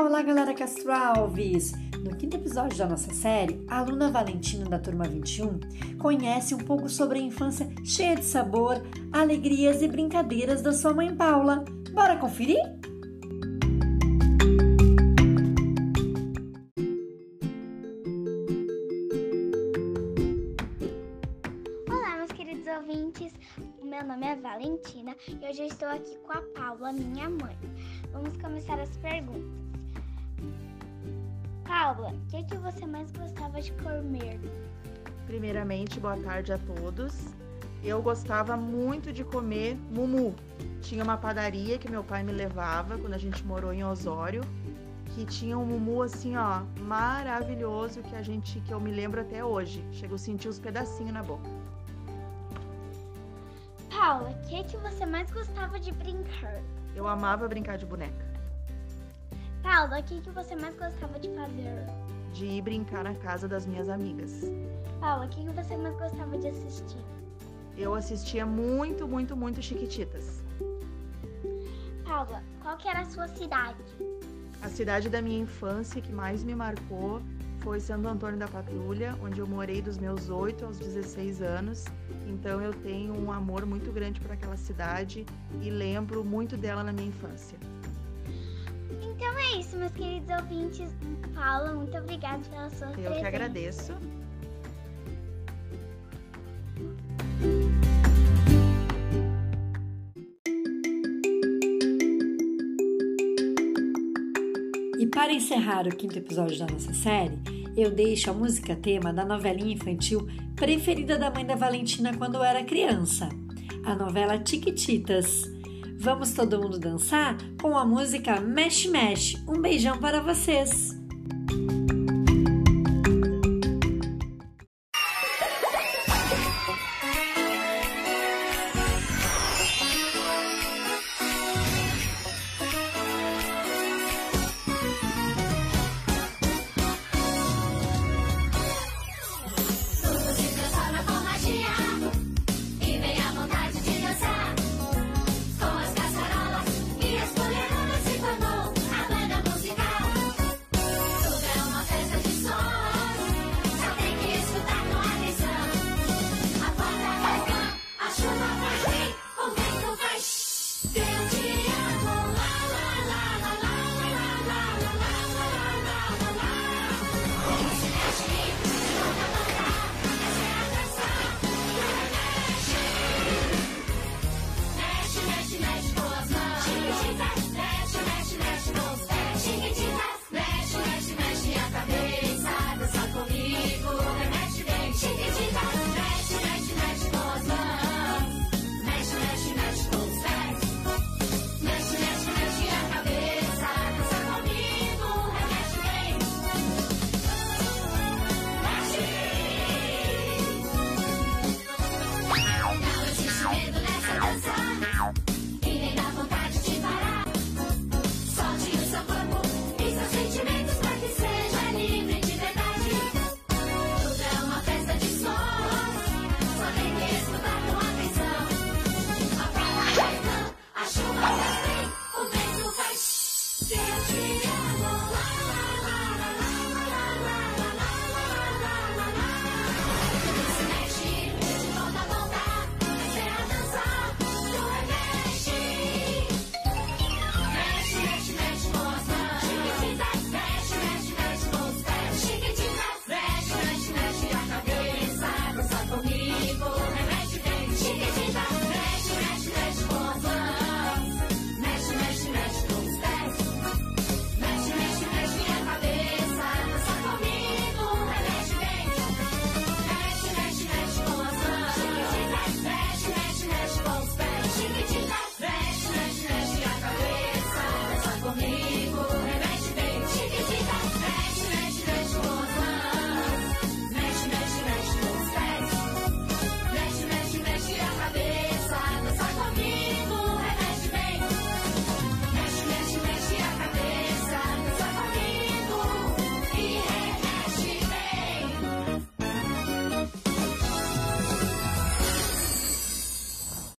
Olá, galera Castro Alves! No quinto episódio da nossa série, a aluna Valentina da turma 21 conhece um pouco sobre a infância cheia de sabor, alegrias e brincadeiras da sua mãe Paula. Bora conferir? Olá, meus queridos ouvintes. Meu nome é Valentina e hoje eu estou aqui com a Paula, minha mãe. Vamos começar as perguntas. Paula, o que, que você mais gostava de comer? Primeiramente, boa tarde a todos. Eu gostava muito de comer mumu. Tinha uma padaria que meu pai me levava quando a gente morou em Osório, que tinha um mumu assim, ó, maravilhoso que a gente que eu me lembro até hoje. Chego a sentir os pedacinhos na boca. Paula, o que, que você mais gostava de brincar? Eu amava brincar de boneca, Paula, o que, que você mais gostava de fazer? de ir brincar na casa das minhas amigas. Paula, o que, que você mais gostava de assistir? Eu assistia muito, muito, muito Chiquititas. Paula, qual que era a sua cidade? A cidade da minha infância que mais me marcou foi Santo Antônio da Patrulha, onde eu morei dos meus 8 aos 16 anos. Então eu tenho um amor muito grande por aquela cidade e lembro muito dela na minha infância. Isso, meus queridos ouvintes. Paula, muito obrigada pela sua Eu presença. que agradeço. E para encerrar o quinto episódio da nossa série, eu deixo a música tema da novelinha infantil preferida da mãe da Valentina quando era criança, a novela Tiquititas. Vamos todo mundo dançar com a música Mexe Mexe. Um beijão para vocês!